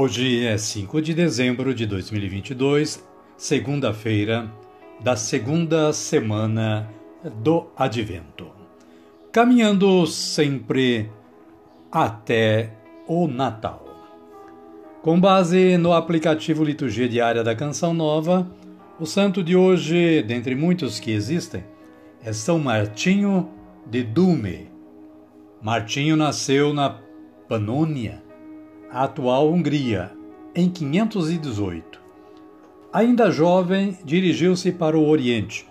Hoje é 5 de dezembro de 2022, segunda-feira da segunda semana do Advento. Caminhando sempre até o Natal. Com base no aplicativo Liturgia Diária da Canção Nova, o santo de hoje, dentre muitos que existem, é São Martinho de Dume. Martinho nasceu na Panônia, a atual Hungria, em 518. Ainda jovem, dirigiu-se para o Oriente,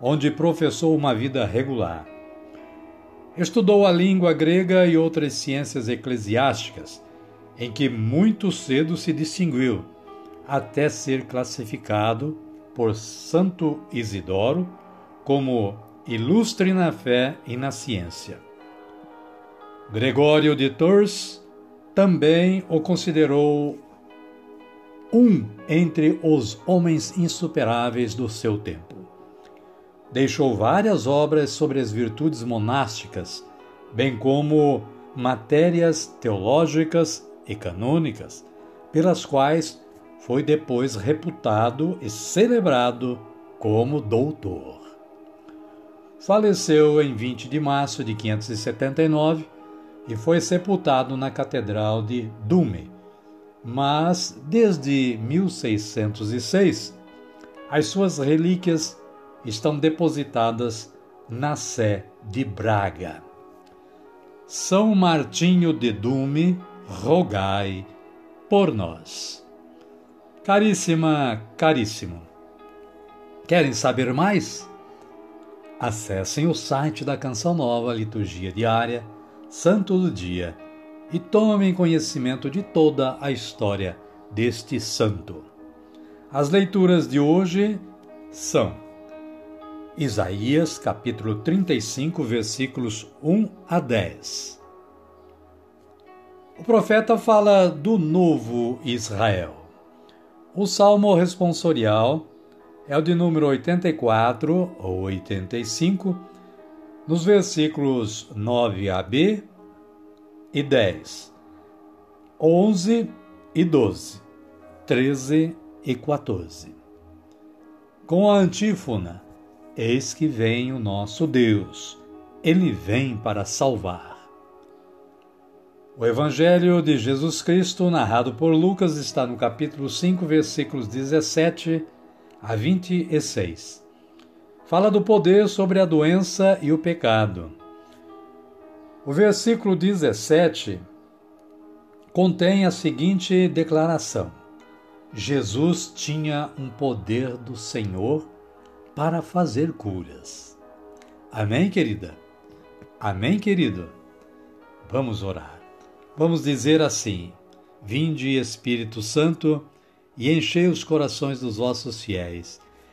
onde professou uma vida regular. Estudou a língua grega e outras ciências eclesiásticas, em que muito cedo se distinguiu, até ser classificado por Santo Isidoro como ilustre na fé e na ciência. Gregório de Tours também o considerou um entre os homens insuperáveis do seu tempo. Deixou várias obras sobre as virtudes monásticas, bem como matérias teológicas e canônicas, pelas quais foi depois reputado e celebrado como doutor. Faleceu em 20 de março de 579 e foi sepultado na Catedral de Dume. Mas, desde 1606, as suas relíquias estão depositadas na Sé de Braga. São Martinho de Dume, rogai por nós. Caríssima, caríssimo. Querem saber mais? Acessem o site da Canção Nova Liturgia Diária santo do dia, e tomem conhecimento de toda a história deste santo. As leituras de hoje são Isaías capítulo 35, versículos 1 a 10. O profeta fala do novo Israel. O salmo responsorial é o de número 84 ou 85 nos versículos 9ab e 10, 11 e 12, 13 e 14. Com a antífona, eis que vem o nosso Deus, ele vem para salvar. O Evangelho de Jesus Cristo, narrado por Lucas, está no capítulo 5, versículos 17 a 26 fala do poder sobre a doença e o pecado. O versículo 17 contém a seguinte declaração: Jesus tinha um poder do Senhor para fazer curas. Amém, querida? Amém, querido? Vamos orar. Vamos dizer assim: Vinde, Espírito Santo, e enchei os corações dos vossos fiéis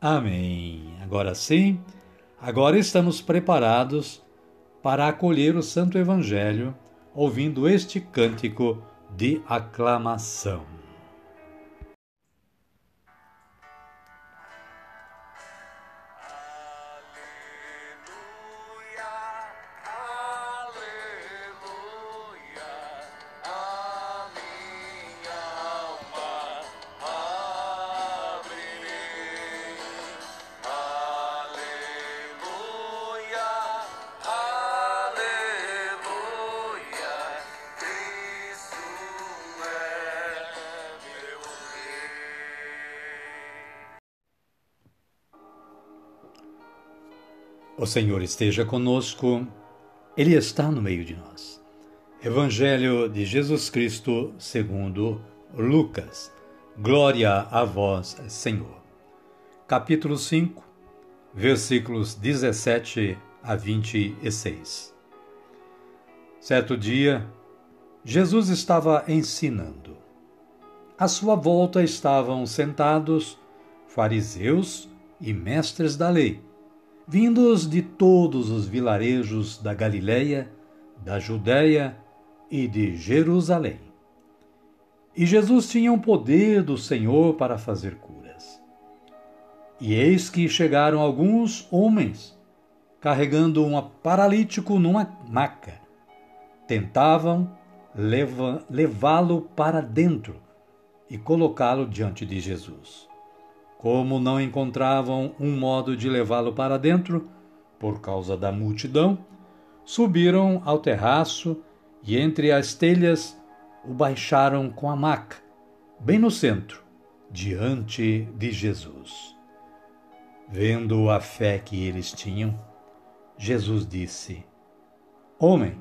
Amém. Agora sim, agora estamos preparados para acolher o Santo Evangelho, ouvindo este cântico de aclamação. O Senhor esteja conosco, Ele está no meio de nós. Evangelho de Jesus Cristo segundo Lucas. Glória a vós, Senhor. Capítulo 5, versículos 17 a 26. Certo dia, Jesus estava ensinando. À sua volta estavam sentados fariseus e mestres da lei vindos de todos os vilarejos da Galiléia, da Judéia e de Jerusalém. E Jesus tinha o poder do Senhor para fazer curas. E eis que chegaram alguns homens, carregando um paralítico numa maca. Tentavam levá-lo para dentro e colocá-lo diante de Jesus. Como não encontravam um modo de levá-lo para dentro, por causa da multidão, subiram ao terraço e entre as telhas o baixaram com a maca, bem no centro, diante de Jesus. Vendo a fé que eles tinham, Jesus disse: Homem,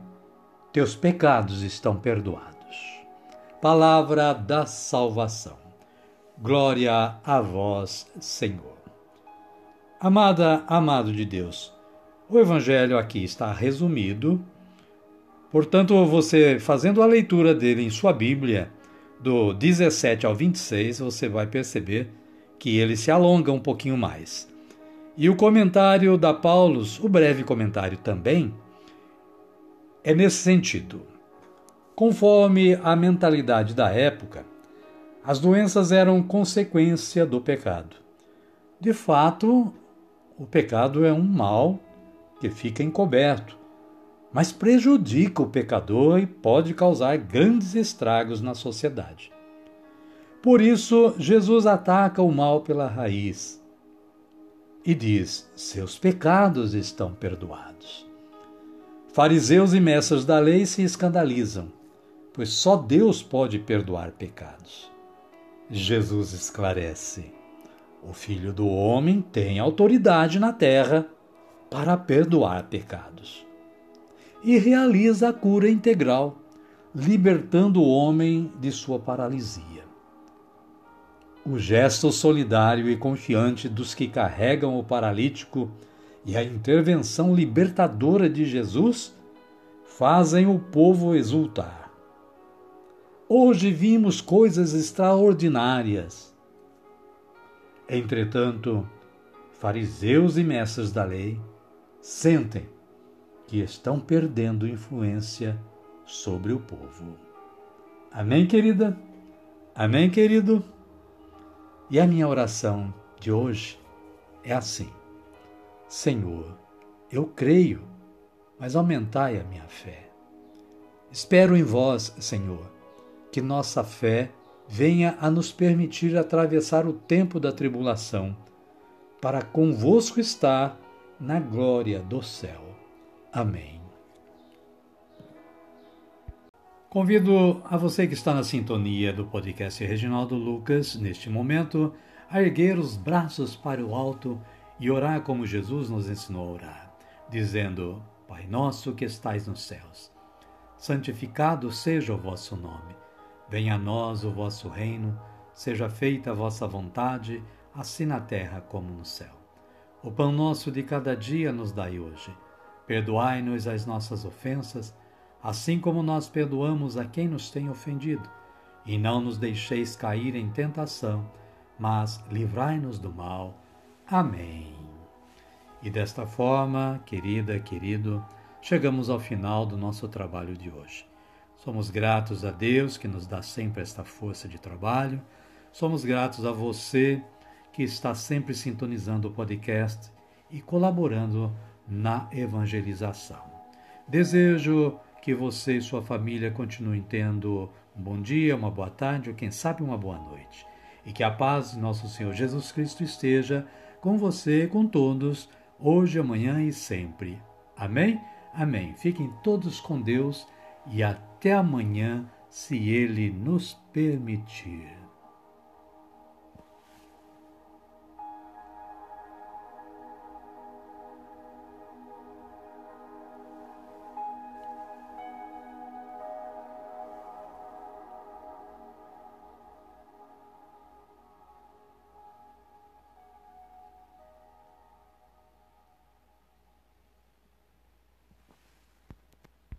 teus pecados estão perdoados. Palavra da salvação. Glória a vós, Senhor. Amada, amado de Deus, o Evangelho aqui está resumido. Portanto, você fazendo a leitura dele em sua Bíblia, do 17 ao 26, você vai perceber que ele se alonga um pouquinho mais. E o comentário da Paulus, o breve comentário também, é nesse sentido. Conforme a mentalidade da época, as doenças eram consequência do pecado. De fato, o pecado é um mal que fica encoberto, mas prejudica o pecador e pode causar grandes estragos na sociedade. Por isso, Jesus ataca o mal pela raiz e diz: Seus pecados estão perdoados. Fariseus e mestres da lei se escandalizam, pois só Deus pode perdoar pecados. Jesus esclarece: O Filho do Homem tem autoridade na terra para perdoar pecados. E realiza a cura integral, libertando o homem de sua paralisia. O gesto solidário e confiante dos que carregam o paralítico e a intervenção libertadora de Jesus fazem o povo exultar. Hoje vimos coisas extraordinárias. Entretanto, fariseus e mestres da lei sentem que estão perdendo influência sobre o povo. Amém, querida? Amém, querido? E a minha oração de hoje é assim: Senhor, eu creio, mas aumentai a minha fé. Espero em vós, Senhor que nossa fé venha a nos permitir atravessar o tempo da tribulação, para convosco estar na glória do céu. Amém. Convido a você que está na sintonia do podcast Reginaldo Lucas, neste momento, a erguer os braços para o alto e orar como Jesus nos ensinou a orar, dizendo: Pai nosso que estais nos céus, santificado seja o vosso nome. Venha a nós o vosso reino, seja feita a vossa vontade, assim na terra como no céu. O pão nosso de cada dia nos dai hoje. Perdoai-nos as nossas ofensas, assim como nós perdoamos a quem nos tem ofendido. E não nos deixeis cair em tentação, mas livrai-nos do mal. Amém. E desta forma, querida, querido, chegamos ao final do nosso trabalho de hoje. Somos gratos a Deus que nos dá sempre esta força de trabalho. Somos gratos a você que está sempre sintonizando o podcast e colaborando na evangelização. Desejo que você e sua família continuem tendo um bom dia, uma boa tarde ou quem sabe uma boa noite. E que a paz de nosso Senhor Jesus Cristo esteja com você com todos, hoje, amanhã e sempre. Amém? Amém. Fiquem todos com Deus e até amanhã, se Ele nos permitir.